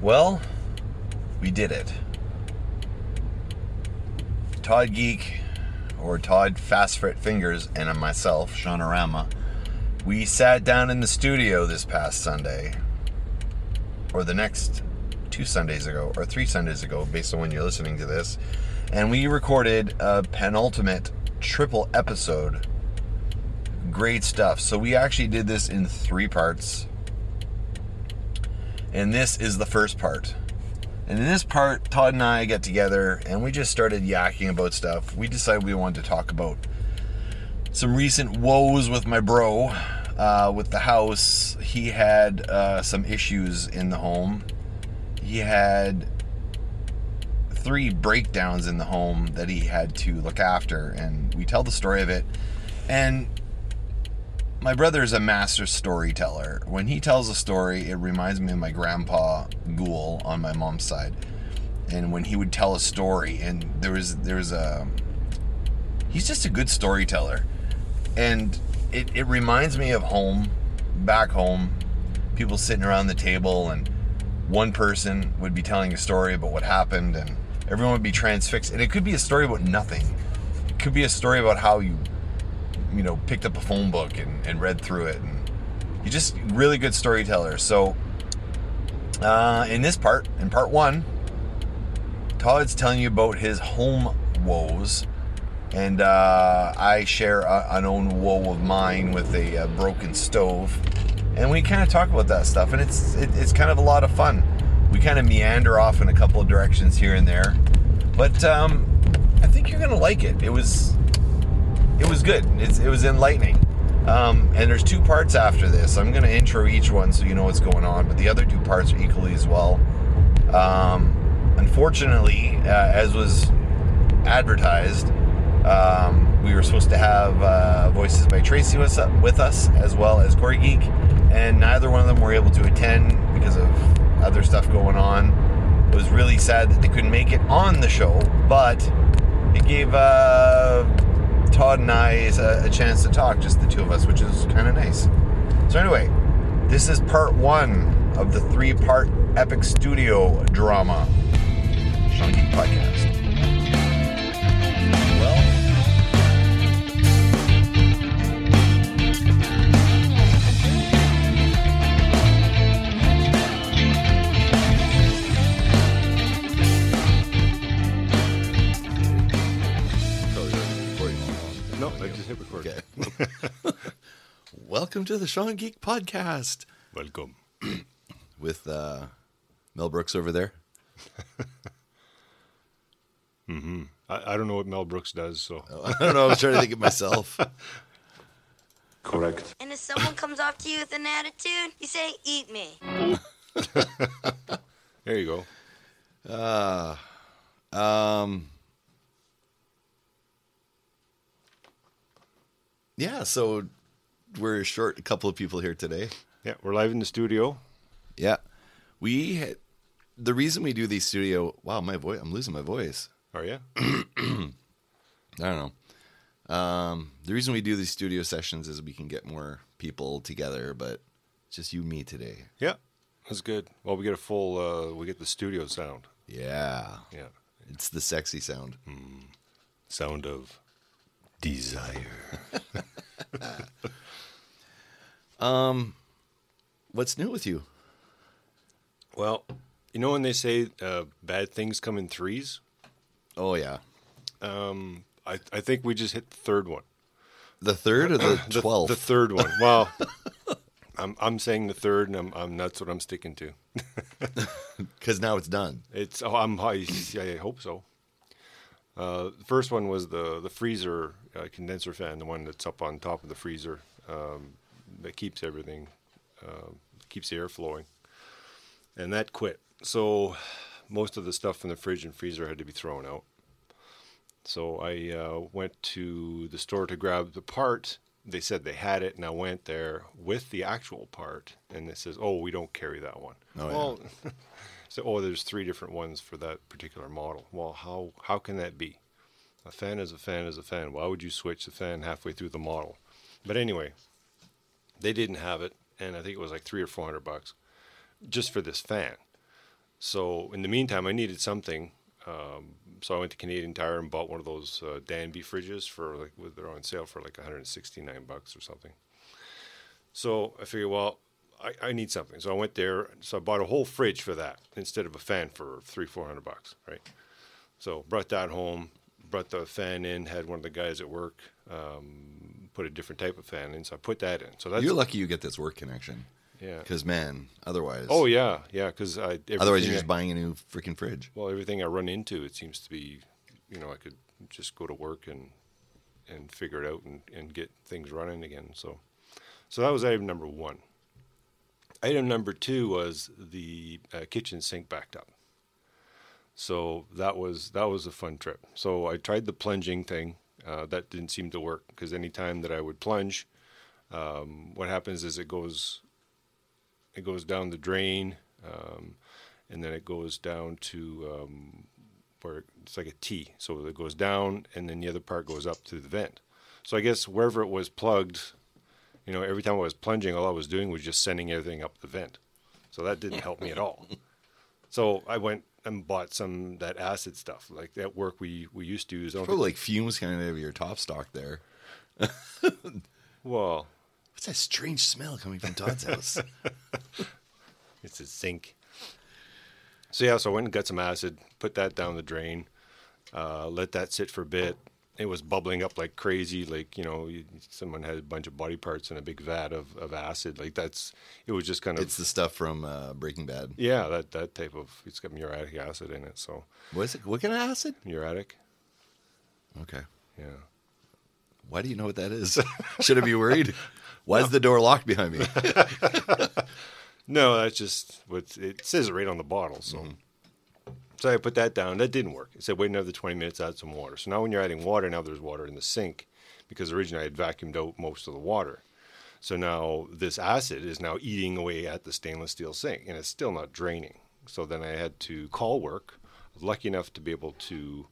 Well, we did it. Todd Geek, or Todd Fast Fit Fingers, and myself, Seanorama, we sat down in the studio this past Sunday, or the next two Sundays ago, or three Sundays ago, based on when you're listening to this, and we recorded a penultimate triple episode. Great stuff. So we actually did this in three parts. And this is the first part. And in this part, Todd and I get together and we just started yakking about stuff. We decided we wanted to talk about some recent woes with my bro. Uh, with the house, he had uh, some issues in the home. He had three breakdowns in the home that he had to look after, and we tell the story of it. And my brother is a master storyteller. When he tells a story, it reminds me of my grandpa Ghoul on my mom's side. And when he would tell a story, and there was there was a he's just a good storyteller. And it, it reminds me of home, back home, people sitting around the table and one person would be telling a story about what happened and everyone would be transfixed. And it could be a story about nothing. It could be a story about how you you know, picked up a phone book and, and read through it. And he's just really good storyteller. So, uh, in this part, in part one, Todd's telling you about his home woes. And uh, I share a, an own woe of mine with a, a broken stove. And we kind of talk about that stuff. And it's, it, it's kind of a lot of fun. We kind of meander off in a couple of directions here and there. But um, I think you're going to like it. It was it was good. It's, it was enlightening. Um, and there's two parts after this. I'm going to intro each one so you know what's going on, but the other two parts are equally as well. Um, unfortunately, uh, as was advertised, um, we were supposed to have uh, Voices by Tracy with, with us, as well as Corey Geek, and neither one of them were able to attend because of other stuff going on. It was really sad that they couldn't make it on the show, but it gave uh, Todd and I a, a chance to talk, just the two of us, which is kind of nice. So, anyway, this is part one of the three part epic studio drama, Podcast. Hit record. Okay. Welcome to the Sean Geek Podcast Welcome. with uh, Mel Brooks over there. I, I don't know what Mel Brooks does, so I don't know. I was trying to think of myself. correct. And if someone comes up to you with an attitude, you say, eat me. There you go. Um, yeah, so we're short a couple of people here today. Yeah, we're live in the studio. Yeah, we had, the reason we do these studio. Wow, my voice. I'm losing my voice. Are you? I don't know. Um, the reason we do these studio sessions is we can get more people together, but it's just you, and me today. Yeah, that's good. Well, we get a full. Uh, we get the studio sound. Yeah, Yeah, it's the sexy sound. sound of desire. um, What's new with you? Well, you know when they say uh, bad things come in threes, Oh yeah, Um, I I think we just hit the third one. the third or the The, twelfth? the third one. Well, I'm I'm saying the third, and I'm, I'm that's what I'm sticking to. Because now it's done. It's oh, I'm I, I hope so. Uh, the first one was the the freezer uh, condenser fan, the one that's up on top of the freezer um, that keeps everything uh, keeps the air flowing, and that quit. So most of the stuff in the fridge and freezer had to be thrown out. So I uh, went to the store to grab the part. They said they had it, and I went there with the actual part, and it says, "Oh, we don't carry that one." Oh, yeah. well, so oh, there's three different ones for that particular model. Well, how how can that be? A fan is a fan is a fan. Why would you switch the fan halfway through the model? But anyway, they didn't have it, and I think it was like three or four hundred bucks just for this fan. So in the meantime, I needed something. Um, so I went to Canadian Tire and bought one of those uh, Danby fridges for like they're on sale for like 169 bucks or something. So I figured, well, I, I need something. So I went there. So I bought a whole fridge for that instead of a fan for three, four hundred bucks, right? So brought that home, brought the fan in, had one of the guys at work um, put a different type of fan in. So I put that in. So that's You're lucky you get this work connection. yeah. Because man, otherwise, Oh yeah, yeah. Because I otherwise you're just I- buying a new freaking fridge. well, everything I run into, it seems to be, you know, I could just go to work and and figure it out and, and get things running again. So, so that was item number one. Item number two was the uh, kitchen sink backed up. So that was that was a fun trip. So I tried the plunging thing. Uh, that didn't seem to work because any time that I would plunge, um, what happens is it goes it goes down the drain, um, and then it goes down to um, where it's like a T. So it goes down, and then the other part goes up to the vent. So I guess wherever it was plugged, you know, every time I was plunging, all I was doing was just sending everything up the vent. So that didn't help me at all. So I went and bought some that acid stuff. Like that work, we we used to use. Probably like fumes coming out of your top stock there. well, What's that strange smell coming from Todd's house? It's a sink. So yeah, so I went and got some acid, put that down the drain, uh, let that sit for a bit. It was bubbling up like crazy, like you know, someone had a bunch of body parts in a big vat of, of acid. Like that's, it was just kind of it's the stuff from uh, Breaking Bad. yeah, that that type of. It's got muriatic acid in it, so What is it? What kind of acid? muriatic, Okay. yeah. Why do you know what that is? Should I be worried? Why is the door locked behind me? No, that's just what it says it right on the bottle. So, so I put that down. That didn't work. It said wait another twenty minutes, add some water. So now when you're adding water, now there's water in the sink because originally I had vacuumed out most of the water. So now this acid is now eating away at the stainless steel sink, and it's still not draining. So then I had to call work. I was lucky enough to be able to,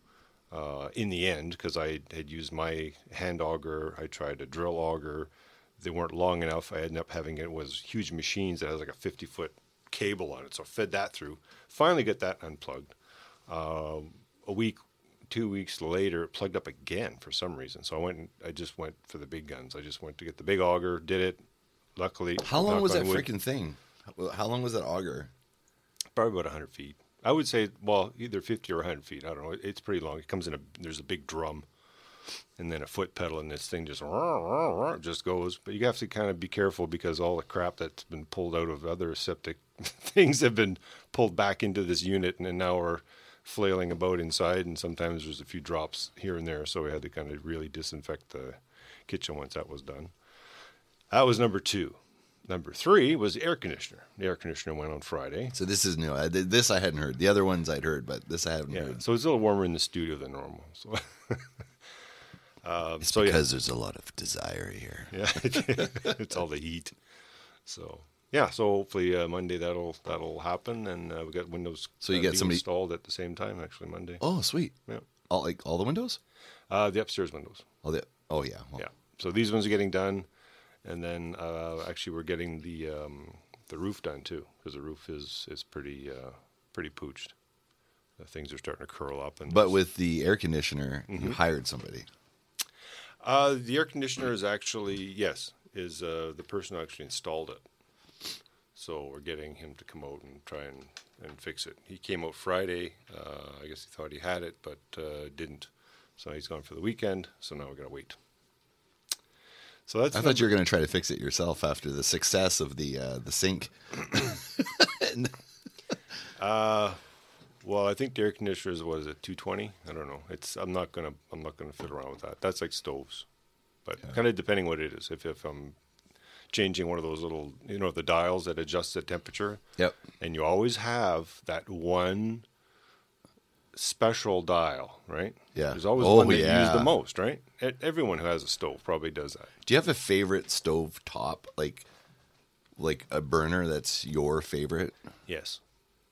uh, in the end, because I had used my hand auger, I tried a drill auger. They weren't long enough. I ended up having it was huge machines that has like a 50 foot cable on it. So I fed that through. Finally got that unplugged. Um, a week, two weeks later, it plugged up again for some reason. So I went and I just went for the big guns. I just went to get the big auger, did it. Luckily, How long was that wood, freaking thing? How- long was that auger? Probably about 100 feet. I would say, well, either 50 or 100 feet. I don't know. It's pretty long. It comes in a, there's a big drum and then a foot pedal, and this thing just, just goes. But you have to kind of be careful because all the crap that's been pulled out of other septic things have been pulled back into this unit and now are flailing about inside. And sometimes there's a few drops here and there. So we had to kind of really disinfect the kitchen once that was done. That was number two. Number three was the air conditioner. The air conditioner went on Friday. So this is new. I, this I hadn't heard. The other ones I'd heard, but this I haven't Yeah, heard. so it's a little warmer in the studio than normal. So, um, It's so yeah, because there's a lot of desire here. yeah, it's all the heat. So yeah, so hopefully uh, Monday that'll that'll happen, and uh, we got Windows. So you uh, get somebody- installed at the same time actually Monday. Oh, sweet. Yeah, All like all the windows. uh, the upstairs windows. Oh, the, oh yeah. Well, Yeah, so these ones are getting done, and then uh, actually we're getting the um, the roof done too because the roof is is pretty uh, pretty pooched. The things are starting to curl up, and But with the air conditioner, Mm-hmm. you hired somebody. Uh, the air conditioner is actually yes, is uh, the person who actually installed it. So we're getting him to come out and try and, and fix it. He came out Friday. Uh, I guess he thought he had it, but uh, didn't. So he's gone for the weekend. So now we're gonna wait. So that's I thought you were going to try to fix it yourself after the success of the uh, the sink. well, I think the air conditioner is what is it, 220? I don't know. It's I'm not gonna I'm not gonna fit around with that. That's like stoves, but kind of depending what it is. If if I'm changing one of those little you know the dials that adjust the temperature, Yep. and you always have that one special dial, right? Yeah. There's always Oh, one that you use the most, right? Everyone who has a stove probably does that. Do you have a favorite stove top, like like a burner that's your favorite? Yes,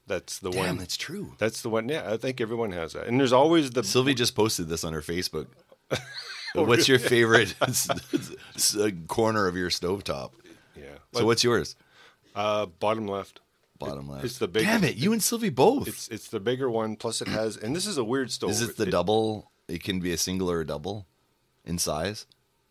that's the Damn, one. that's true. That's the one. Yeah, I think everyone has that. And there's always the Sylvie just posted this on her Facebook. Oh, what's your favorite s- s- uh, corner of your stovetop? yeah. So what's yours? uh, bottom left? bottom left. it's the big- Damn it! You and Sylvie both. It's it's the bigger one. Plus, it has, and this is a weird stove. Is it the double? It can be a single or a double in size.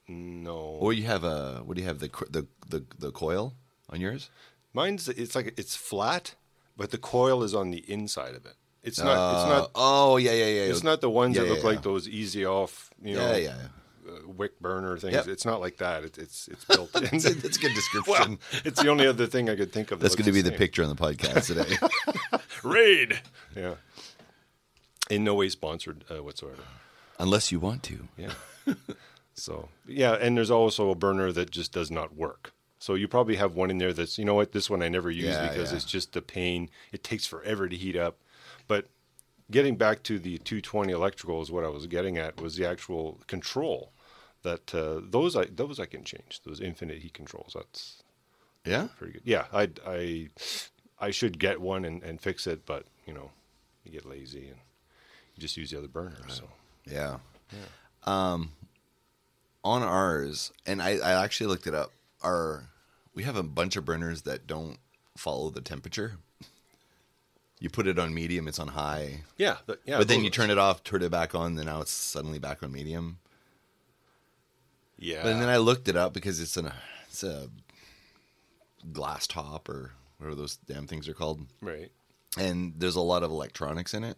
No, Or you have a what do you have the the the, the coil on yours? mine's it's like it's flat, but the coil is on the inside of it. It's not. it's Uh, not. Oh yeah yeah yeah. It's not the ones Yeah, that yeah, look yeah. like those easy off, you know, Yeah yeah. uh, wick burner things. Yep. It's not like that. It, it's it's built in. That's a, that's a good description. well, it's the only other thing I could think of. that's going to be the picture on the podcast today. Raid. Yeah. In no way sponsored uh, whatsoever. Unless you want to. Yeah. so yeah, and there's also a burner that just does not work. So you probably have one in there that's you know what this one I never use Yeah, because yeah. it's just a pain. It takes forever to heat up. But getting back to the 220 electrical is what I was getting at was the actual control. That uh, those I those I can change. Those infinite heat controls. That's Yeah. pretty good. Yeah, I I I should get one and, and fix it, but you know, you get lazy and you just use the other burner. So yeah, Yeah. Um, on ours, and I, I actually looked it up. Our we have a bunch of burners that don't follow the temperature. You put it on medium, it's on high. yeah, but, yeah. but then you turn it off, turn it back on, then now it's suddenly back on medium. Yeah. But then I looked it up because it's an it's a glass top or whatever those damn things are called. right. and there's a lot of electronics in it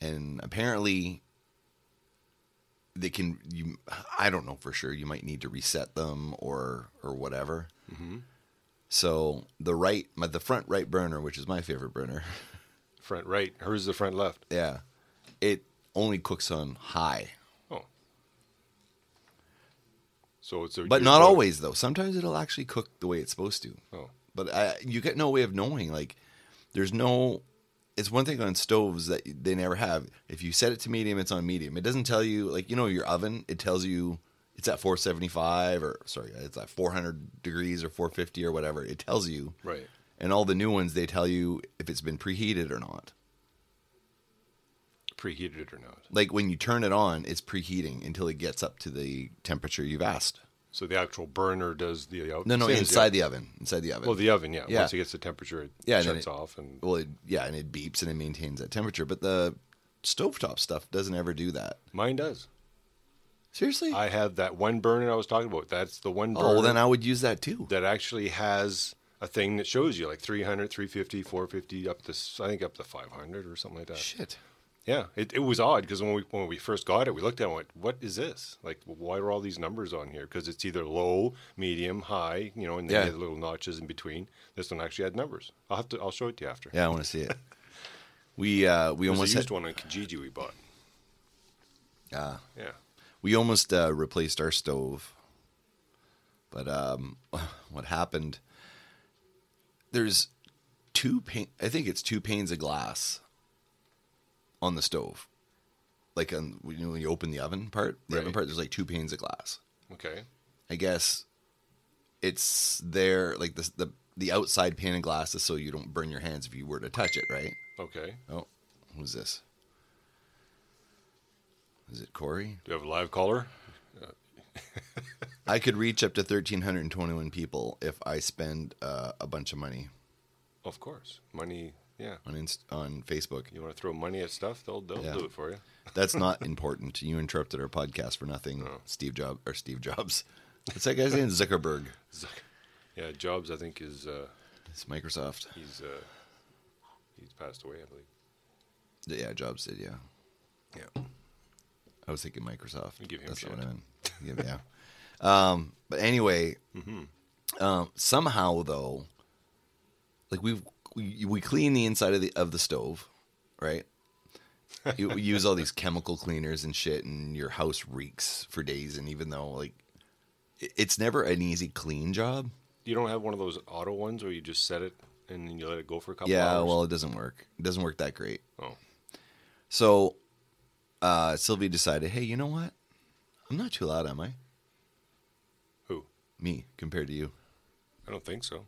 and apparently they can you i don't know for sure you might need to reset them or or whatever mm-hmm. so the right my, the front right burner which is my favorite burner Front right. Hers is the front left. yeah it only cooks on high Oh. So it's a but not always though sometimes it'll actually cook the way it's supposed to Oh. but I, you get no way of knowing like there's no it's one thing on stoves that they never have. If you set it to medium it's on medium. It doesn't tell you like you know your oven it tells you it's at 475 or sorry it's at 400 degrees or 450 or whatever. It tells you. Right. and all the new ones they tell you if it's been preheated or not. Preheated or not. like when you turn it on it's preheating until it gets up to the temperature you've asked So the actual burner does the out. no no inside the oven inside the oven Well, the oven, yeah. Yeah. Once it gets the temperature, it Yeah, and then shuts it- off, and well it, yeah and it beeps and it maintains that temperature but the stovetop stuff doesn't ever do that mine does. seriously I have that one burner I was talking about. That's the one oh, burner Oh, well, then I would use that too. that actually has a thing that shows you like 300, 350, 450, up to s- I think up to 500 or something like that. Shit. Yeah, it, it was odd because when we when we first got it, we looked at it and went, "What is this? Like, why are all these numbers on here? Because it's either low, medium, high, you know, and then Yeah. you had little notches in between. This one actually had numbers. I'll have to I'll show it to you after. Yeah, I want to see it. We uh, we almost used had, one on Kijiji we bought. uh, Yeah, we almost uh, replaced our stove, but um, what happened? There's two pane. I think it's two panes of glass on the stove. Like on you know when you open the oven part, the oven Right. part. There's like two panes of glass. okay. I guess it's there. Like the the the outside pane of glass is so you don't burn your hands if you were to touch it, right? Okay. Oh, who's this? Is it Corey? Do you have a live caller? I could reach up to 1,321 people if I spend uh, a bunch of money Of course. Money. Yeah. on Inst- on Facebook. You want to throw money at stuff? They'll they'll Yeah. do it for you. That's not important. You interrupted our podcast for nothing. Steve Jobs or Steve Jobs. What's that guy's name? Zuckerberg. Zuck- Yeah, Jobs. I think is uh, It's Microsoft. he's uh, he's passed away. I believe. Yeah, Jobs did. Yeah, Yeah. I was thinking Microsoft. Give him That's shit. what I meant. Yeah. yeah. Um, but anyway, Mm-hmm. um, somehow though, like we've we, we clean the inside of the of the stove, right? you, we use all these chemical cleaners and shit, and your house reeks for days. And even though like it's never an easy clean job, You don't have one of those auto ones where you just set it and then you let it go for a couple yeah. hours. Well, it doesn't work. It doesn't work that great. oh, So uh, Sylvie decided, hey, you know what? I'm not too loud, am I? who? Me compared to you. I don't think so.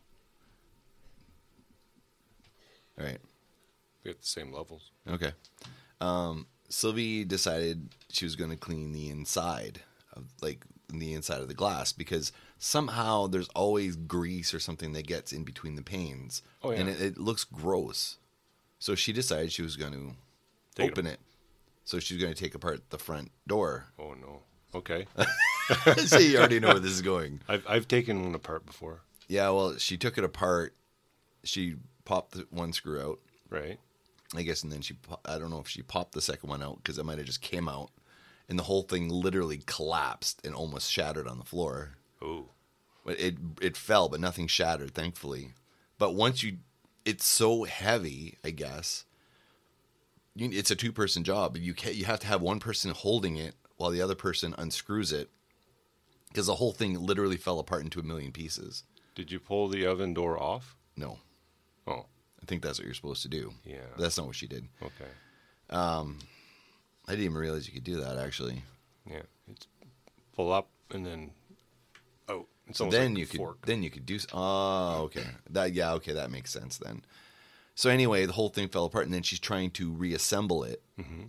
Right. We have the same levels. Okay. Um, Sylvie decided she was going to clean the inside of like the inside of the glass because somehow there's always grease or something that gets in between the panes, Oh, yeah. and it, it looks gross. So she decided she was going to Take it open it. So she's going to take apart the front door. Oh no. Okay. so you already know where this is going. I've I've taken one apart before. Yeah, well, she took it apart. She popped the one screw out, Right. I guess, and then she, I don't know if she popped the second one out because it might have just came out, and the whole thing literally collapsed and almost shattered on the floor. Oh. It it fell, but nothing shattered, thankfully. But once you, it's so heavy, I guess. You, it's a two person job. You can you have to have one person holding it while the other person unscrews it, because the whole thing literally fell apart into a million pieces. Did you pull the oven door off? No, Oh. I think that's what you're supposed to do. Yeah. But that's not what she did. Okay. I didn't even realize you could do that actually. Yeah. It's pull up and then oh, It's So then like a you could fork. then you could do. Oh, okay. That yeah, okay, that makes sense then. So anyway, the whole thing fell apart, and then she's trying to reassemble it. Mm-hmm.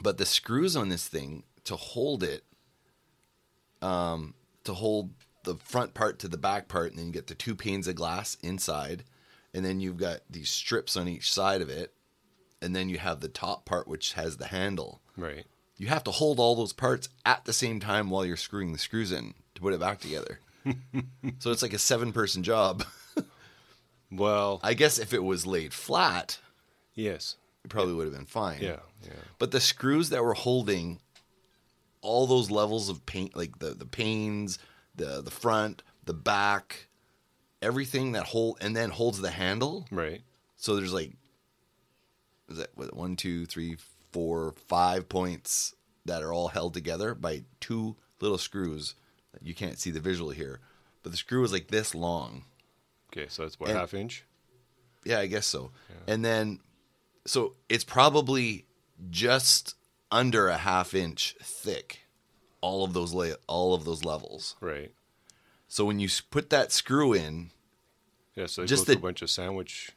But the screws on this thing to hold it, um, to hold the front part to the back part, and then you get the two panes of glass inside, and then you've got these strips on each side of it, and then you have the top part which has the handle. Right. You have to hold all those parts at the same time while you're screwing the screws in to put it back together. so it's like a seven person job. Well, I guess if it was laid flat, yes. it probably would have been fine. Yeah. Yeah. But the screws that were holding all those levels of paint, like the, the panes, the the front, the back, everything that hold and then holds the handle. Right. So there's like, is that what, one, two, three, four, five points that are all held together by two little screws. You can't see the visual here, but the screw is like this long. Okay. So that's what And- half inch. Yeah, I guess so. And then, so it's probably just under a half inch thick. All of those la- all of those levels. Right. So when you put that screw in, Yeah. So Just the- a bunch of sandwich.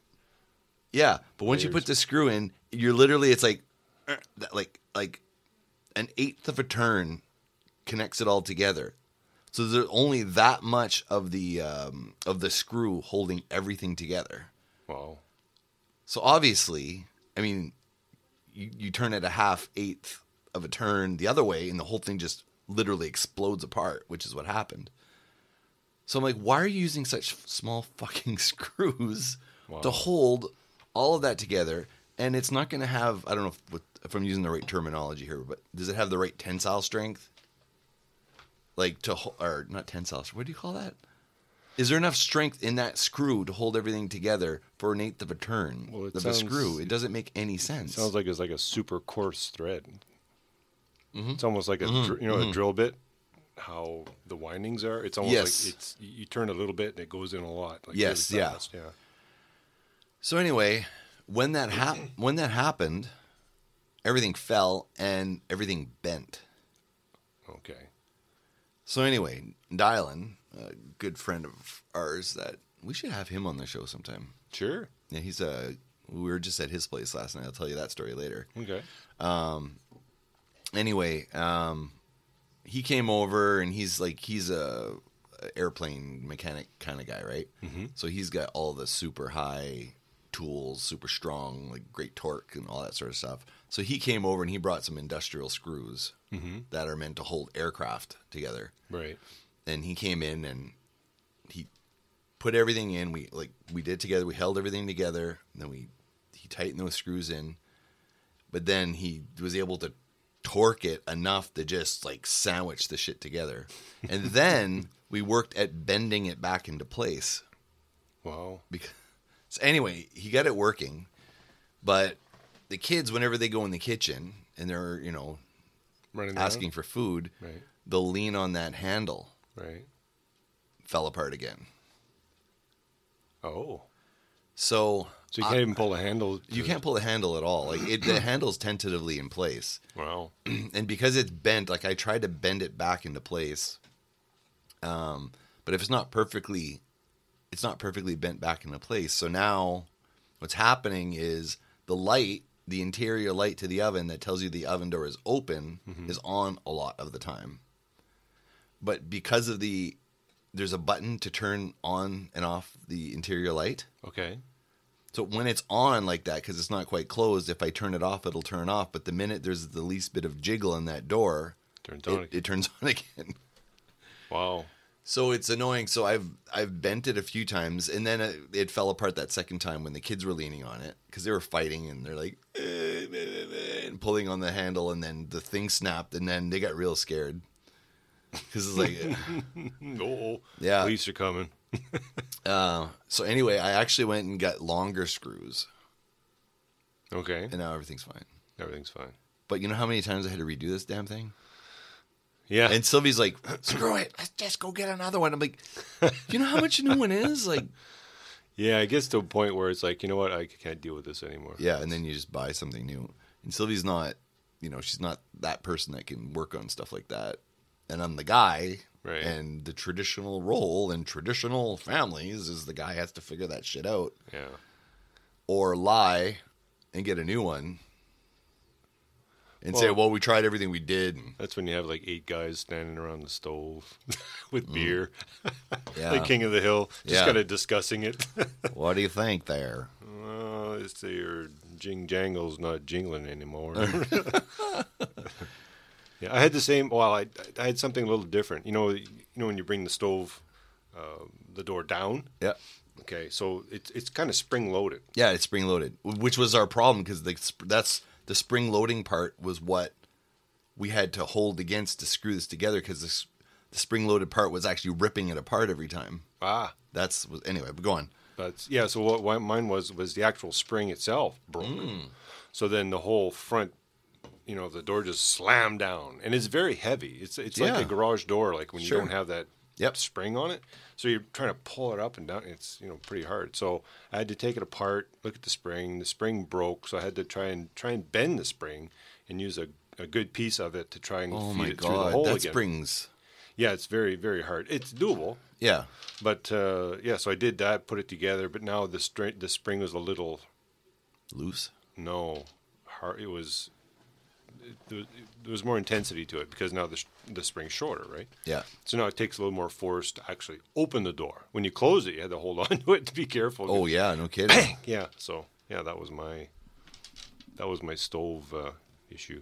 Yeah, but once you put the screw in, you're literally it's like that- like like an eighth of a turn connects it all together. So there's only that much of the um, of the screw holding everything together. Wow. So obviously, I mean, you, you turn it a half eighth of a turn the other way, and the whole thing just literally explodes apart, which is what happened. So I'm like, why are you using such small fucking screws Wow. to hold all of that together? And it's not going to have, I don't know if, what- if I'm using the right terminology here, but does it have the right tensile strength? Like to, or not tensile, what do you call that? Is there enough strength in that screw to hold everything together for an eighth of a turn Well, of a screw? It doesn't make any sense. Sounds like it's like a super coarse thread. Mm-hmm. It's almost like a dr- you know a drill bit. How the windings are. It's almost Yes. like it's you turn a little bit and it goes in a lot. Like Yes, really yeah. yeah. So anyway, when that hap- when that happened, everything fell and everything bent. Okay. So anyway, Dylan, a good friend of ours, that we should have him on the show sometime. Sure. Yeah, he's a. We were just at his place last night. I'll tell you that story later. Okay. Um. Anyway, um, he came over and he's like he's a, airplane mechanic kind of guy, right? Mm-hmm. So he's got all the super high tools, super strong, like great torque and all that sort of stuff. So he came over and he brought some industrial screws that are meant to hold aircraft together. Right. And he came in and he put everything in. We like we did together. We held everything together. Then we he tightened those screws in. But then he was able to torque it enough to just like sandwich the shit together. And then we worked at bending it back into place. Wow. Because so anyway, he got it working. But the kids, whenever they go in the kitchen and they're you know Running asking down? for food, Right. they'll lean on that handle. Right. Fell apart again. Oh. So So you can't even pull the handle. You can't pull the handle at all. Like it, the handle's tentatively in place, Wow. and because it's bent, like I tried to bend it back into place. Um, but if it's not perfectly, it's not perfectly bent back into place. So now, what's happening is the light, the interior light to the oven that tells you the oven door is open, is on a lot of the time. But because of the there's a button to turn on and off the interior light. Okay. So when it's on like that, because it's not quite closed, if I turn it off, it'll turn off. But the minute there's the least bit of jiggle in that door, Turns on it, it turns on again. Wow. So it's annoying. So I've I've bent it a few times, and then it, it fell apart that second time when the kids were leaning on it because they were fighting and they're like "Eh, meh, meh, meh," and pulling on the handle, and then the thing snapped, and then they got real scared because it's like Oh, Yeah. Police are coming. uh, so anyway, I actually went and got longer screws, Okay. and now everything's fine. Everything's fine. But you know how many times I had to redo this damn thing? Yeah. And Sylvie's like, "Screw it, let's just go get another one." I'm like, you know how much a new one is?" Like, yeah, it gets to a point where it's like, you know what? I can't deal with this anymore. yeah, and then you just buy something new. And Sylvie's not, you know, she's not that person that can work on stuff like that. And I'm the guy, Right. and the traditional role in traditional families is the guy has to figure that shit out Yeah. or lie and get a new one and say, Well- "Well, we tried everything we did." That's when you have like eight guys standing around the stove with mm. beer, yeah, like King of the Hill, just Yeah. kind of discussing it. what do you think there? well, it's your jing jangle's not jingling anymore. Yeah, I had the same. Well, I I had something a little different. You know, you know when you bring the stove, uh, the door down. Yeah. Okay, so it's it's kind of spring loaded. Yeah, it's spring loaded, which was our problem because the that's the spring loading part was what we had to hold against to screw this together because the, the spring loaded part was actually ripping it apart every time. Ah, That's was anyway. But go on. But yeah, so what, what mine was was the actual spring itself broke. Mm. So then the whole front, you know, the door just slammed down, and it's very heavy. It's it's like a garage door, like when Sure. you don't have that Yep. spring on it. So you're trying to pull it up and down. It's you know pretty hard. So I had to take it apart, look at the spring. The spring broke, so I had to try and try and bend the spring and use a, a good piece of it to try and Oh feed it through the god, hole that again. springs. Yeah, it's very very hard. It's doable. Yeah. But uh, yeah, so I did that, put it together. But now the string, the spring was a little Loose. no, hard. It was there was- more intensity to it because now the sh- the spring's shorter, right? Yeah. So now it takes a little more force to actually open the door. When you close it, you had to hold on to it to be careful. Oh yeah, no kidding. yeah. So yeah, that was my that was my stove uh, issue.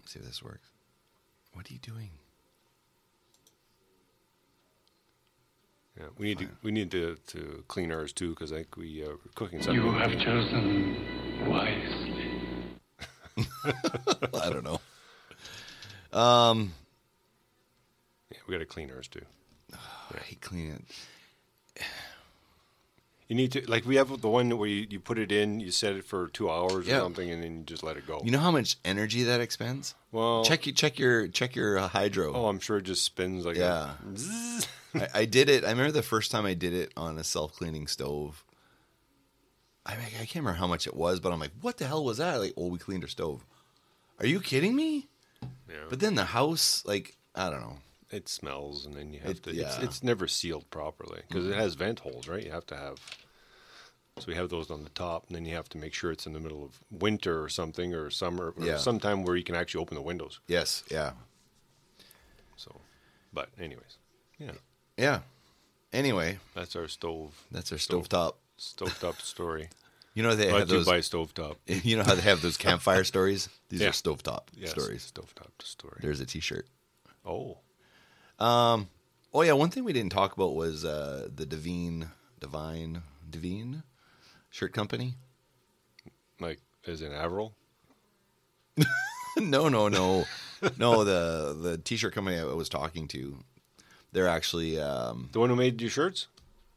Let's see if this works. What are you doing? Yeah, we need to we need to, to clean ours too because I think we uh, we're cooking something. You have chosen wisely. I don't know. Um, Yeah, we got to clean ours too. I hate cleaning it. You need to like we have the one where you, you put it in, you set it for two hours Yeah. or something, and then you just let it go. You know how much energy that expends? well, check your check your check your uh, hydro. Oh, I'm sure it just spins like Yeah. A, I, I did it. I remember the first time I did it on a self cleaning stove. I mean, I can't remember how much it was, but I'm like, what the hell was that? Like, oh, we cleaned our stove. Are you kidding me? yeah. But then the house, like, I don't know. it smells, and then you have It- to. Yeah. Mm-hmm. it's never sealed properly because it has vent holes, right? You have to have. So we have those on the top, and then you have to make sure it's in the middle of winter or something, or summer, or Yeah. sometime where you can actually open the windows. Yes, yeah, So, but anyways, yeah, yeah. Anyway, that's our stove. that's our Stove. Stovetop. Story. You know they Brought have to you those. by stovetop. You know how they have those campfire stories. These Yeah. are stovetop Yes, stories. Stovetop story. There's a T-shirt. oh, Um. Oh yeah, one thing we didn't talk about was uh, the Devine, Devine, Devine shirt company. like as in Avril. no, no, no, no. The the T-shirt company I was talking to, they're actually um, The one who made your shirts?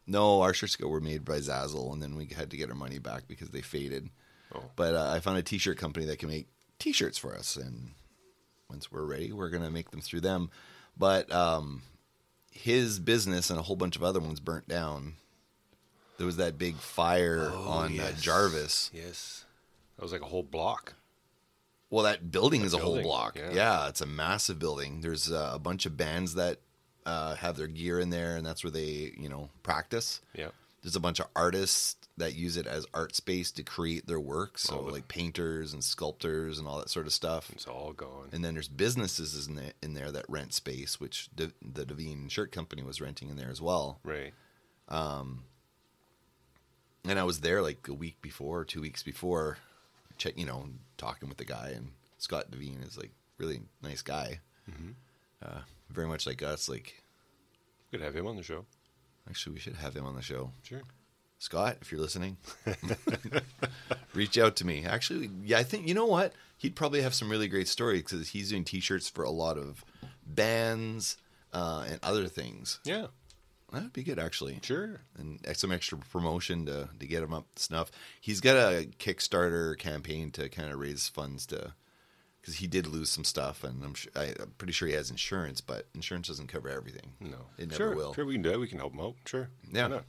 No. Our shirts were made by Zazzle, and then we had to get our money back because they faded. Oh. But uh, I found a T-shirt company that can make T-shirts for us, and once we're ready, we're gonna make them through them. But um, his business and a whole bunch of other ones burnt down. There was that big fire on uh. Jarvis. Yes. That was like a whole block. Well, that building is a whole block. yeah. Yeah. it's a massive building. There's uh, a bunch of bands that uh, have their gear in there, and that's where they, you know, practice. Yeah. there's a bunch of artists that use it as art space to create their work. So Oh. like painters and sculptors and all that sort of stuff. It's all gone. And then there's businesses in there, in there that rent space, which the, the Devine Shirt Company was renting in there as well. right. Um, And I was there like a week before, two weeks before, check, you know, talking with the guy. And Scott Devine is like really nice guy, uh, very much like us. Like, we Could have him on the show. actually, we should have him on the show. Sure. Scott, if you're listening, reach out to me. Actually, yeah, I think you know what he'd probably have some really great stories because he's doing T-shirts for a lot of bands uh, and other things. Yeah. That'd be good, actually. Sure. and some extra promotion to to get him up to snuff. He's got a Kickstarter campaign to kind of raise funds to because he did lose some stuff, and I'm sure, I, I'm pretty sure he has insurance, but insurance doesn't cover everything. No. it never sure. will. Sure, we can do it. We can help him out. Sure. Yeah.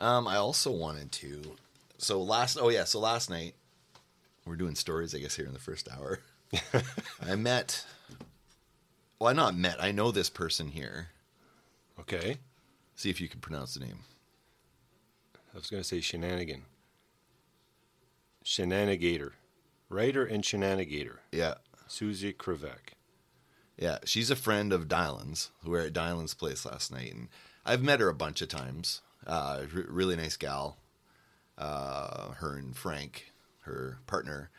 Um, I also wanted to. So last, oh yeah, so last night we're doing stories, I guess, here in the first hour. I met. Well, I not met. I know this person here. Okay. See if you can pronounce the name. I was going to say shenanigan. Shenanigator. Writer and shenanigator. Yeah, Susie Krivak. Yeah, she's a friend of Dylan's. We were at Dylan's place last night, and I've met her a bunch of times. Uh, r- really nice gal. Uh, her and Frank, her partner,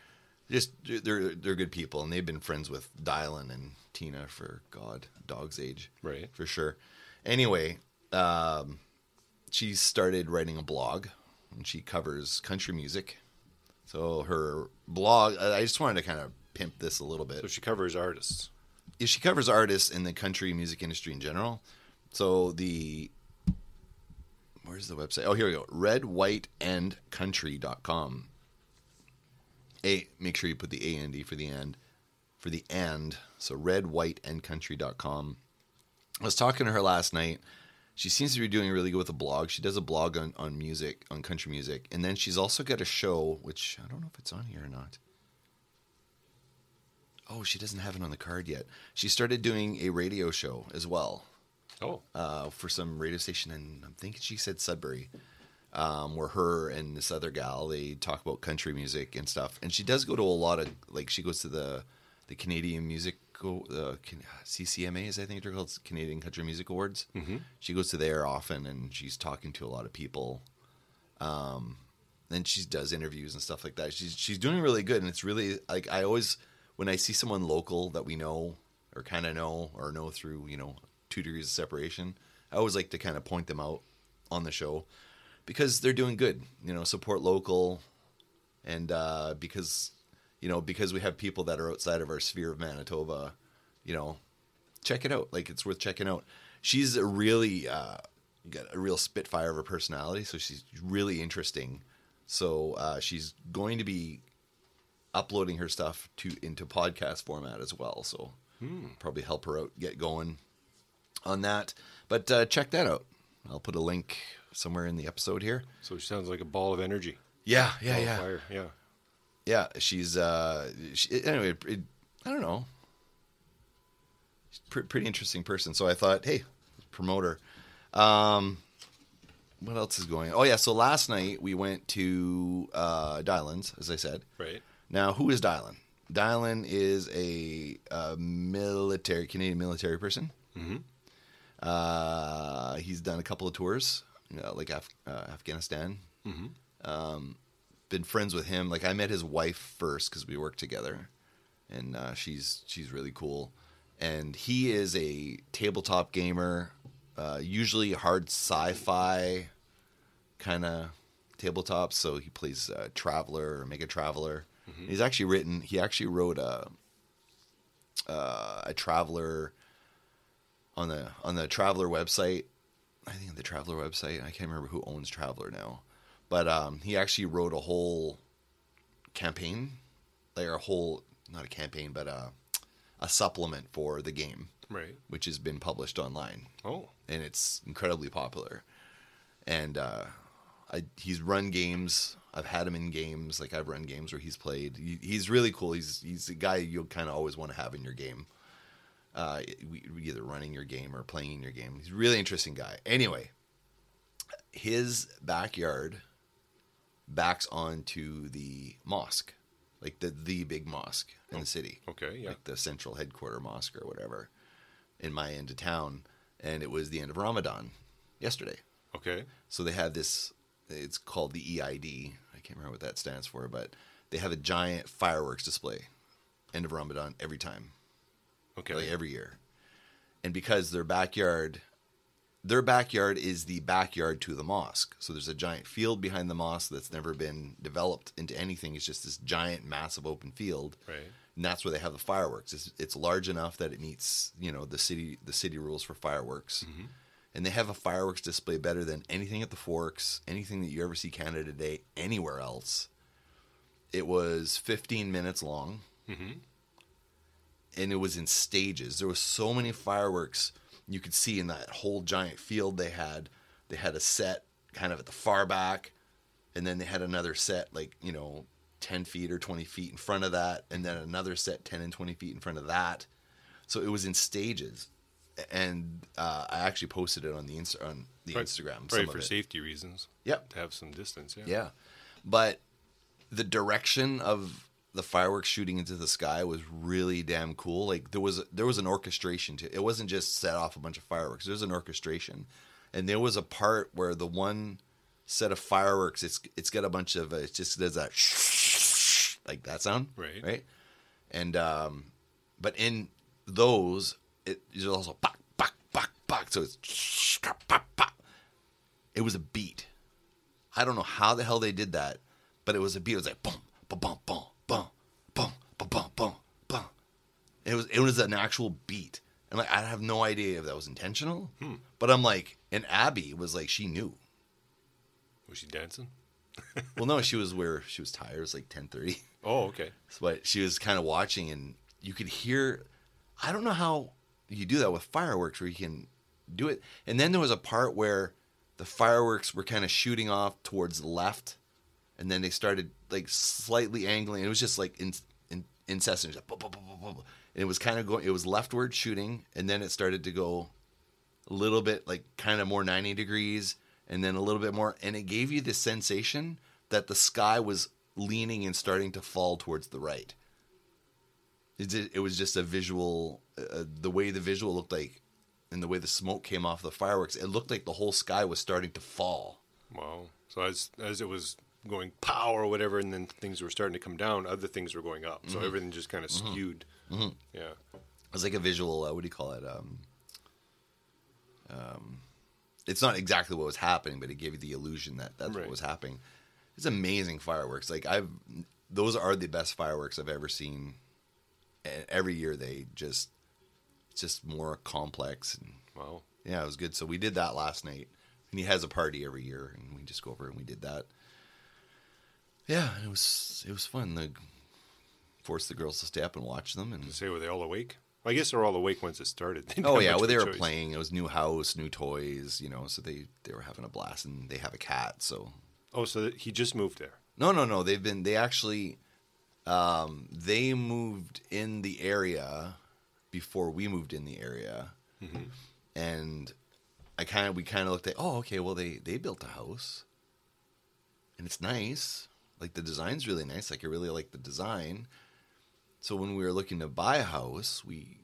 just they're they're good people, and they've been friends with Dylan and Tina for God, dog's age, Right. for sure. Anyway, um, she started writing a blog, and she covers country music. So her blog, I just wanted to kind of pimp this a little bit So she covers artists. yeah, she covers artists in the country music industry in general. So the where's the website? Oh, here we go. redwhiteandcountry.com. A make sure you put the A and D for the end for the and. So redwhiteandcountry.com. I was talking to her last night. She seems to be doing really good with a blog. She does a blog on, on music, on country music. And then she's also got a show, which I don't know if it's on here or not. Oh, she doesn't have it on the card yet. She started doing a radio show as well Oh. uh, for some radio station, and I'm thinking she said Sudbury, um, where her and this other gal they talk about country music and stuff. And she does go to a lot of like she goes to the the Canadian Music uh, Can- CCMAs, I think they're called Canadian Country Music Awards. Mm-hmm. She goes to there often, and she's talking to a lot of people. Um, and she does interviews and stuff like that. She's she's doing really good, and it's really like I always when I see someone local that we know or kind of know or know through you know two degrees of separation, I always like to kind of point them out on the show because they're doing good. You know, support local, and uh, because you know because we have people that are outside of our sphere of Manitoba, you know, check it out. Like it's worth checking out. She's a really uh, got a real spitfire of a personality, so she's really interesting. So uh, she's going to be uploading her stuff to into podcast format as well. So probably help her out get going on that. But uh, check that out. I'll put a link somewhere in the episode here. So she sounds like a ball of energy. Yeah, yeah, Ball yeah. Yeah. Yeah. She's uh, she, anyway. It, I don't know. She's a pre- pretty interesting person. So I thought, hey, promote her. Um, what else is going? on? Oh yeah. So last night we went to uh, Dylan's, as I said. Right. Now, who is Dylan? Dylan is a, uh military Canadian military person. Mm-hmm. Uh, he's done a couple of tours, you know, like Af- uh, Afghanistan. Mm-hmm. Um, been friends with him. Like I met his wife first because we worked together, and uh, she's she's really cool. And he is a tabletop gamer, uh, usually hard sci-fi kind of tabletop. So he plays uh, Traveller or MegaTraveller. He's actually written. He actually wrote a uh, a Traveller on the on the Traveller website. I think the Traveller website. I can't remember who owns Traveller now, but um, he actually wrote a whole campaign, like a whole not a campaign, but a a supplement for the game, Right. which has been published online Oh. and it's incredibly popular. And uh, I, he's run games. I've had him in games. Like I've run games where he's played. He, he's really cool. He's he's a guy you'll kind of always want to have in your game. Uh, either running your game or playing in your game. He's a really interesting guy. Anyway, his backyard backs onto the mosque, like the the big mosque in the oh, city. Okay, yeah. like the central headquarter mosque or whatever, in my end of town, and it was the end of Ramadan yesterday. Okay. So they had this. It's called the EID. I can't remember what that stands for, but they have a giant fireworks display, end of Ramadan every time Okay. like every year. And because their backyard, their backyard is the backyard to the mosque. So there's a giant field behind the mosque that's never been developed into anything. It's just this giant, massive open field. Right. And that's where they have the fireworks. It's, it's large enough that it meets, you know, the city the city rules for fireworks. Mm-hmm. And they have a fireworks display better than anything at the Forks, anything that you ever see Canada Day anywhere else. It was 15 minutes long mm-hmm. and it was in stages. There was so many fireworks you could see in that whole giant field they had. They had a set kind of at the far back, and then they had another set like you know ten feet or twenty feet in front of that, and then another set ten and twenty feet in front of that. So it was in stages, and uh, I actually posted it on the Insta- on the Right. Instagram. Right for safety reasons. Yep. To have some distance. Yeah. Yeah. But the direction of the fireworks shooting into the sky was really damn cool. Like there was there was an orchestration to it. It wasn't just set off a bunch of fireworks. There was an orchestration. And there was a part where the one set of fireworks it's it's got a bunch of uh, it just does that like that sound. Right. Right? And um but in those it also pop pop pop pop so it's pop pop pop. It was a beat. I don't know how the hell they did that, but it was a beat. It was like boom, boom, boom, boom, boom, boom, boom, boom. It was it was an actual beat, and like I have no idea if that was intentional, hmm. but I'm like, and Abby was like, she knew. Was she dancing? Well, no, she was where she was tired. It was like ten thirty. Oh, okay. but she was kind of watching, and you could hear. I don't know how you do that with fireworks, where you can do it. And then there was a part where the fireworks were kind of shooting off towards the left, and then they started like slightly angling. It was just like in, in, incessant, just it was kind of going. It was leftward shooting, and then it started to go a little bit like kind of more ninety degrees, and then a little bit more, and it gave you the sensation that the sky was leaning and starting to fall towards the right. It, did, it was just a visual, uh, the way the visual looked like, and the way the smoke came off the fireworks. It looked like the whole sky was starting to fall. Wow. So as as it was going pow or whatever, and then things were starting to come down, other things were going up. So Mm-hmm. everything just kind of skewed. Yeah. It was like a visual. Uh, what do you call it? Um, um, it's not exactly what was happening, but it gave you the illusion that that's Right. what was happening. It's amazing fireworks. Like I've, those are the best fireworks I've ever seen. And every year they just, it's just more complex and Wow. yeah, it was good. So we did that last night, and he has a party every year, and we just go over and we did that. Yeah, it was it was fun. The forced the girls to stay up and watch them, and Say, were they all awake? I guess they're all awake once it started. They oh yeah, well they were choice. playing. It was new house, new toys, you know. So they they were having a blast, and they have a cat. So Oh, so he just moved there. no, no, no. They've been they actually um, they moved in the area before we moved in the area, and I kind of we kind of looked at oh okay well they they built a house, and it's nice like the design's really nice like I really like the design. So when we were looking to buy a house, we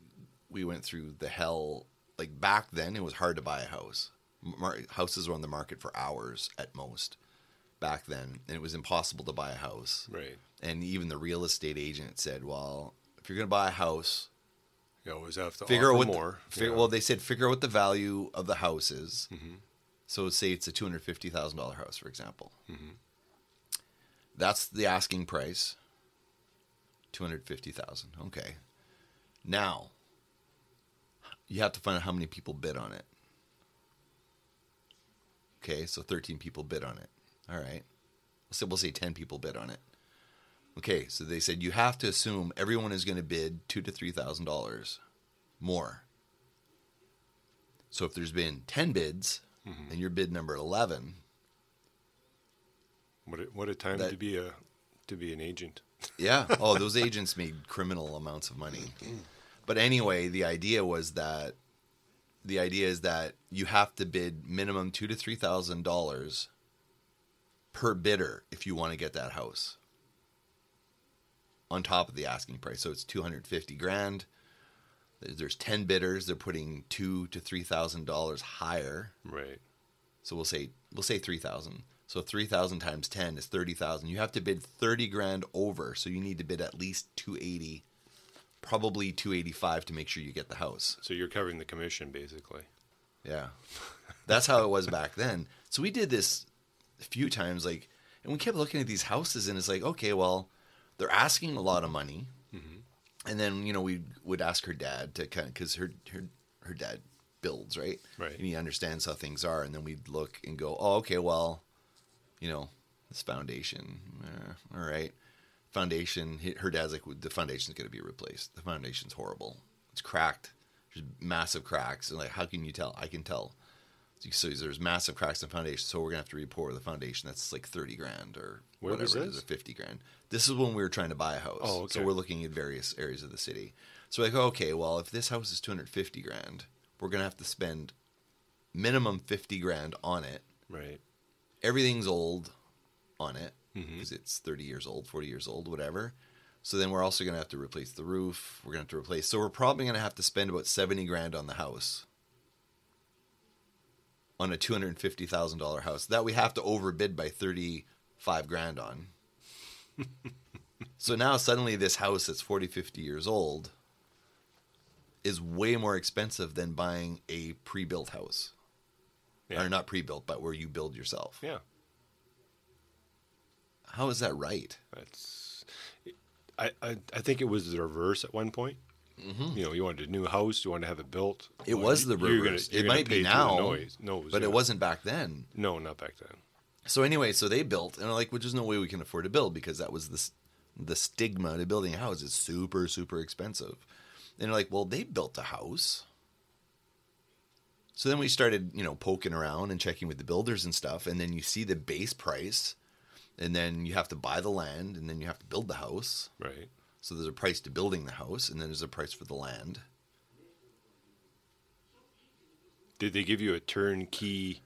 we went through the hell like back then it was hard to buy a house. Mar- houses were on the market for hours at most back then, and it was impossible to buy a house. Right. And even the real estate agent said, "Well, if you're going to buy a house, You always have to figure offer out what more. The, figure, Yeah. Well, they said figure out what the value of the house is. Mm-hmm. So say it's a two hundred fifty thousand dollar house, for example. Mm-hmm. That's the asking price. Two hundred fifty thousand. Okay. Now you have to find out how many people bid on it. Okay, so thirteen people bid on it. All right. So we'll say ten people bid on it. Okay, so they said you have to assume everyone is going to bid two to three thousand dollars more. So if there's been ten bids mm-hmm. and you're bid number eleven, what a, what a time that- to be a to be an agent. Yeah. Oh, those agents made criminal amounts of money. But anyway, the idea was that the idea is that you have to bid minimum two to three thousand dollars per bidder if you want to get that house on top of the asking price. So it's two hundred fifty grand. There's ten bidders. They're putting two to three thousand dollars higher. Right. So we'll say we'll say three thousand. So three thousand times ten is thirty thousand. You have to bid thirty grand over. So you need to bid at least two eighty, probably two eighty five to make sure you get the house. So you're covering the commission basically. Yeah. That's how it was back then. So we did this a few times, like, and we kept looking at these houses, and it's like, okay, well, they're asking a lot of money, mm-hmm. and then you know we would ask her dad to kind of because her her her dad builds right, Right. and he understands how things are, and then we'd look and go, oh, okay, well, you know, this foundation, eh, all right, foundation. he- Her dad's like, the foundation's going to be replaced. The foundation's horrible. It's cracked. There's massive cracks. And like, how can you tell? I can tell. So there's massive cracks in the foundation. So we're gonna have to repour the foundation. That's like thirty grand or Where whatever it is, or fifty grand. This is when we were trying to buy a house. Oh, okay. So we're looking at various areas of the city. So like, okay, well, if this house is two hundred fifty grand, we're gonna have to spend minimum fifty grand on it. Right. Everything's old on it Mm-hmm. because it's thirty years old, forty years old, whatever. So then we're also gonna have to replace the roof. We're gonna have to replace. So we're probably gonna have to spend about seventy grand on the house. On a two hundred and fifty thousand dollar house that we have to overbid by thirty five grand on. so now suddenly this house that's 40, 50 years old is way more expensive than buying a pre built house. Yeah. Or not pre built, but where you build yourself. Yeah. How is that right? That's. I, I I think it was the reverse at one point. You know, you wanted a new house, you wanted to have it built. Mm-hmm. It Well, was the gonna- reverse. you're it might be pay through the now, Noise, nose, but yeah. it wasn't back then. No, not back then. So anyway, so they built, and like, well, there's no way we can afford to build because that was the the stigma to building a house is super super expensive. And they're like, well, they built a house. So then we started, you know, poking around and checking with the builders and stuff, and then you see the base price, and then you have to buy the land, and then you have to build the house. Right. So there's a price to building the house, and then there's a price for the land. Did they give you a turnkey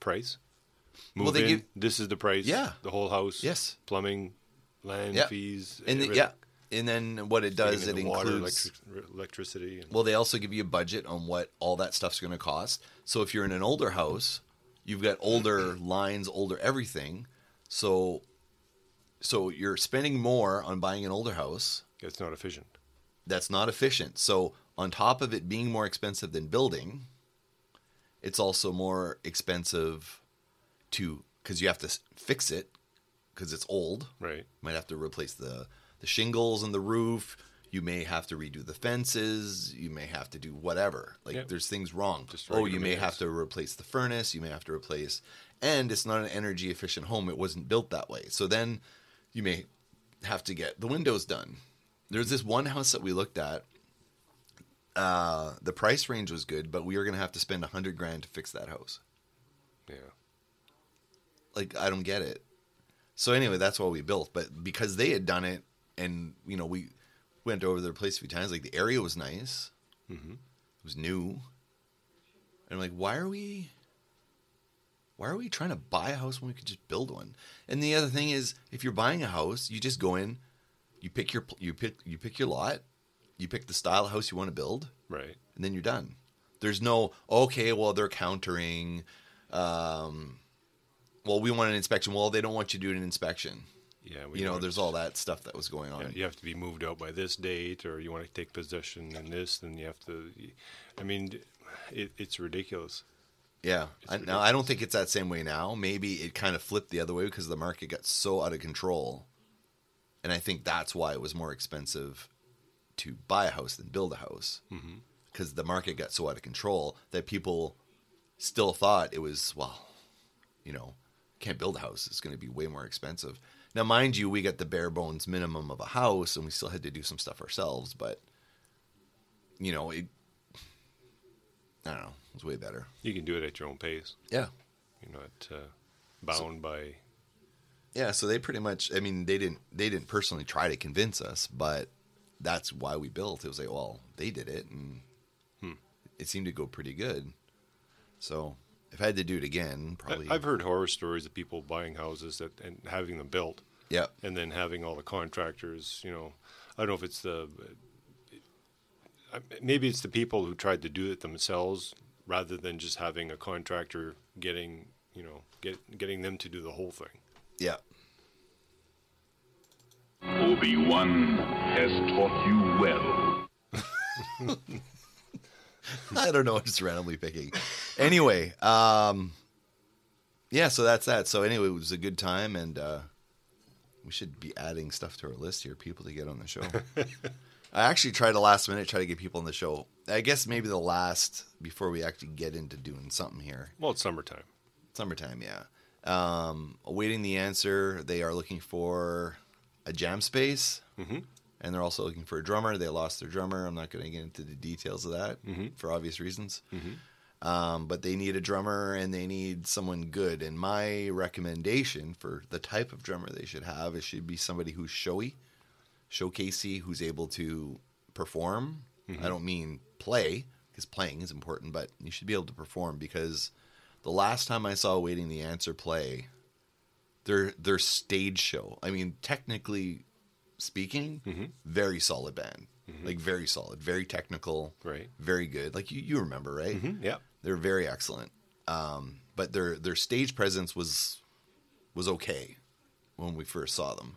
price? Move Well, they in, give- this is the price. Yeah. The whole house. Yes. Plumbing, land Yeah. fees. And the, yeah, and then what it does, it water, includes. electric, electricity. And, Well, they also give you a budget on what all that stuff's going to cost. So if you're in an older house, you've got older lines, older everything. So so you're spending more on buying an older house it's not efficient. that's not efficient. So on top of it being more expensive than building, it's also more expensive to cuz you have to fix it cuz it's old. Right. Might have to replace the the shingles and the roof. You may have to redo the fences. You may have to do whatever. Like Yeah. there's things wrong. Just oh, you may have to replace the furnace. You may have to replace, and it's not an energy efficient home. It wasn't built that way. So then you may have to get the windows done. There's this one house that we looked at. Uh, the price range was good, but we were going to have to spend a hundred grand to fix that house. Yeah. like I don't get it. So anyway, that's why we built. But because they had done it, and you know we went over their place a few times. Like the area was nice, Mhm. it was new, and I'm like, why are we? Why are we trying to buy a house when we could just build one? And the other thing is, if you're buying a house, you just go in, you pick your you pick you pick your lot, you pick the style of house you want to build, Right. and then you're done. There's no okay, well they're countering. Um, well, we want an inspection. Well, they don't want you doing an inspection. Yeah. we you know, there's all that stuff that was going on. Yeah, you have to be moved out by this date, or you want to take possession in this, then you have to. I mean, it, it's ridiculous. Yeah. I, now I don't think it's that same way now. Maybe it kind of flipped the other way because the market got so out of control, and I think that's why it was more expensive to buy a house than build a house mm-hmm. because the market got so out of control that people still thought it was well, you know, can't build a house. It's going to be way more expensive. Now, mind you, we got the bare bones minimum of a house, and we still had to do some stuff ourselves. But you know, it. I don't know. It was way better. You can do it at your own pace. Yeah. You're not uh, bound by. Yeah, so they pretty much I mean, they didn't they didn't personally try to convince us, but that's why we built. It was like, well, they did it and it seemed to go pretty good. So if I had to do it again, probably. I- I've heard horror stories of people buying houses that and having them built, yeah, and then having all the contractors. You know, I don't know if it's the maybe it's the people who tried to do it themselves rather than just having a contractor getting you know get getting them to do the whole thing. yeah. Obi-Wan has taught you well. I don't know, I'm just randomly picking. Anyway, um, yeah, so that's that. So anyway, it was a good time, and uh, we should be adding stuff to our list here, people to get on the show. I actually tried to last minute try to get people on the show. I guess maybe the last before we actually get into doing something here. Well, it's summertime. Summertime, yeah. Um, awaiting the answer. They are looking for a jam space, Mm-hmm. And they're also looking for a drummer. They lost their drummer. I'm not going to get into the details of that Mm-hmm. for obvious reasons. Um, but they need a drummer and they need someone good. And my recommendation for the type of drummer they should have, it should be somebody who's showy, showcasey, who's able to perform. I don't mean play, because playing is important, but you should be able to perform because the last time I saw Awaiting the Answer play, their their stage show. I mean, technically speaking, very solid band. Like very solid, very technical, Right. Very good. Like you, you remember, right? Yeah. They're very excellent. Um, but their their stage presence was was okay when we first saw them.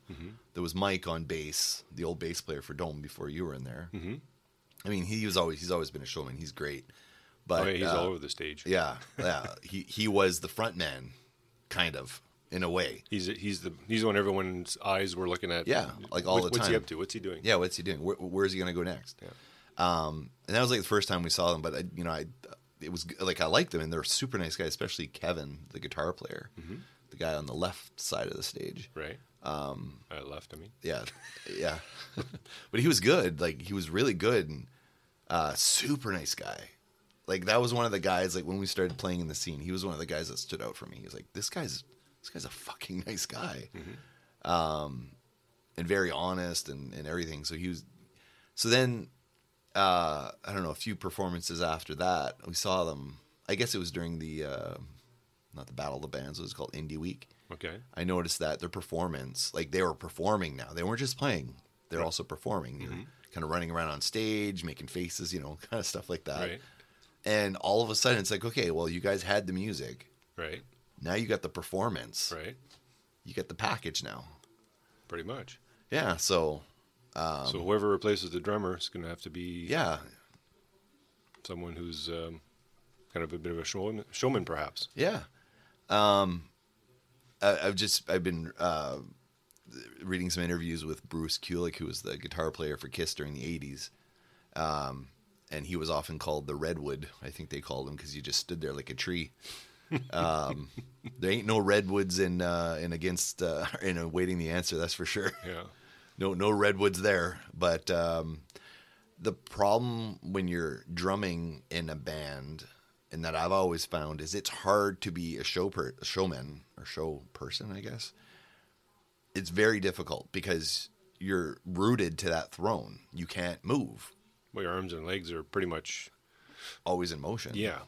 There was Mike on bass, the old bass player for Dome before you were in there. Mm-hmm. I mean, he was always he's always been a showman. He's great. But oh, yeah, he's uh, all over the stage. yeah, yeah. he he was the front man, kind of in a way. He's he's the he's the one everyone's eyes were looking at. Yeah, like all What- the What's he up to? What's he doing? Yeah, what's he doing? Where, where's he going to go next? Yeah. Um, and that was like the first time we saw them. But I, you know, I it was like I liked them, and they're super nice guys, especially Kevin, the guitar player, Mm-hmm. the guy on the left side of the stage. Right. Um, I left. I mean, Yeah, yeah. but he was good. Like he was really good and uh, super nice guy. Like that was one of the guys. Like when we started playing in the scene, he was one of the guys that stood out for me. He was like, "This guy's this guy's a fucking nice guy," um, and very honest and and everything. So he was. So then, uh, I don't know. A few performances after that, we saw them. I guess it was during the uh, not the Battle of the Bands. It was called Indie Week. okay. I noticed that their performance, like they were performing now. They weren't just playing; they're also performing. You're kind of running around on stage, making faces, you know, kind of stuff like that. Right. And all of a sudden, it's like, okay, well, you guys had the music. Right. Now you got the performance. Right. You get the package now. Pretty much. Yeah. So, so whoever replaces the drummer is going to have to be Um, yeah, someone who's um, kind of a bit of a showman, showman perhaps. yeah. Um, I, I've just I've been uh, reading some interviews with Bruce Kulick, who was the guitar player for Kiss during the '80s. Um, and he was often called the redwood. I think they called him because he just stood there like a tree. Um, there ain't no redwoods in uh, in against uh, in awaiting the answer. That's for sure. Yeah. No no redwoods there. But um, the problem when you're drumming in a band, and that I've always found is it's hard to be a show per- showman or show person. I guess it's very difficult because you're rooted to that throne. You can't move. Well, your arms and legs are pretty much Always in motion. yeah.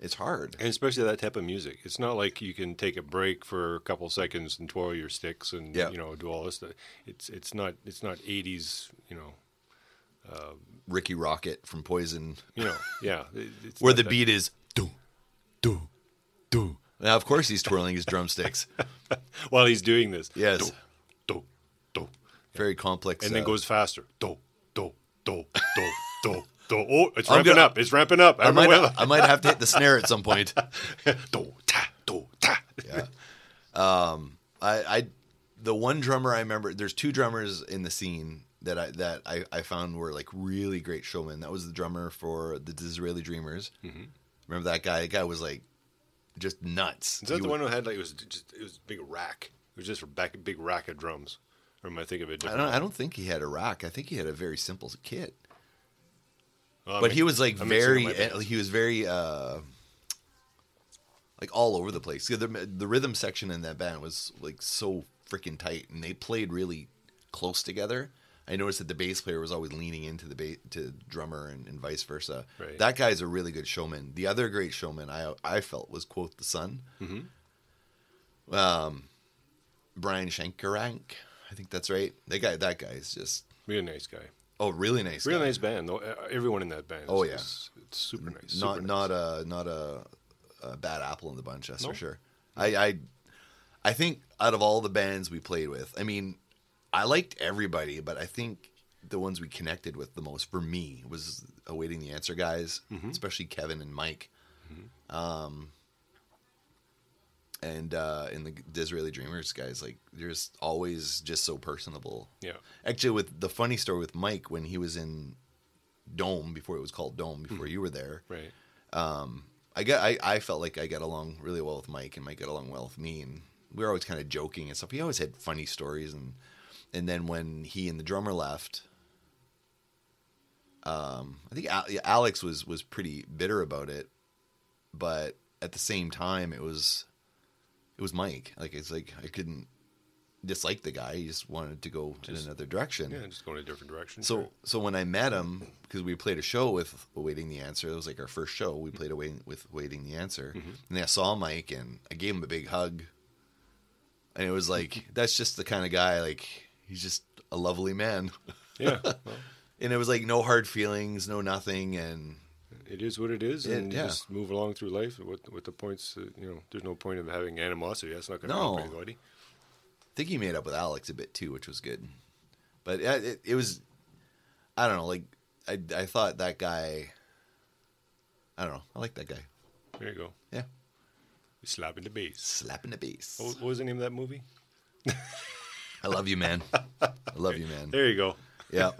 It's hard. And especially that type of music. It's not like you can take a break for a couple seconds and twirl your sticks and Yeah. you know do all this stuff. It's it's not it's not 80s, you know. Rikki Rockett from Poison, You know, yeah. where the beat is do, do, do. Now, of course, he's twirling his drumsticks. while he's doing this. Yes, Do, do, do. very complex. And then uh, goes faster. Do, do, do, do, do, do. Oh, it's I'm ramping gonna- up. It's ramping up. I might, I might have to hit the snare at some point. do, ta, do, ta. Yeah. Um, I, I, the one drummer I remember, there's two drummers in the scene that I that I, I found were like really great showmen. That was the drummer for the Disraeli Dreamers. Mm-hmm. Remember that guy? That guy was like just nuts. Is that He the one who had like it was just it was a big rack? It was just a back, big rack of drums. Or am I thinking of it I don't. I don't think he had a rack. I think he had a very simple kit. I but he was like I'm very. He was very. uh like all over the place. The, the rhythm section in that band was like so freaking tight, and they played really close together. I noticed that the bass player was always leaning into the ba- to drummer and, and vice versa. Right. That guy's a really good showman. The other great showman I I felt was quote the Sun. Mm-hmm. Um, Brian Shankarank, I think that's right. That guy, that guy is just Real nice guy. Oh really nice. Real guy. nice band. Uh, Everyone in that band. Is, Oh, yeah. is- it's super nice. not super not nice. a not a, a bad apple in the bunch. That's No. for sure. I, I I think out of all the bands we played with, I mean, I liked everybody, but I think the ones we connected with the most for me was awaiting the answer guys, Mm-hmm. especially Kevin and Mike. Um, and uh, and the Disraeli Dreamers guys, like they're just always just so personable. Yeah. Actually, with the funny story with Mike when he was in Dome before it was called Dome before Mm-hmm. you were there, Right. I got I, I felt like I got along really well with Mike and Mike got along well with me and we were always kind of joking and stuff. He always had funny stories and and then when he and the drummer left, um, I think Alex was was pretty bitter about it, but at the same time it was it was Mike. Like it's like I couldn't dislike the guy. He just wanted to go in another direction. Yeah, just going a different direction. So sure. so when I met him, because we played a show with Awaiting the Answer, it was like our first show. We played awaiting with Awaiting the Answer, Mm-hmm. and I saw Mike and I gave him a big hug, and it was like that's just the kind of guy. Like he's just a lovely man, yeah, well, and it was like no hard feelings, no nothing, and it is what it is, It- and yeah. just move along through life with with the points. That, you know, there's no point of having animosity. That's not going to No. help anybody. I think he made up with Alex a bit too, which was good. But yeah, it, it was, I don't know, like I I thought that guy. I don't know. I like that guy. There you go. Yeah, slapping the bass. slapping the bass. What, was the name of that movie? I love you, man. I love you, man. There you go.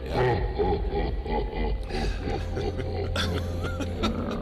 Yeah.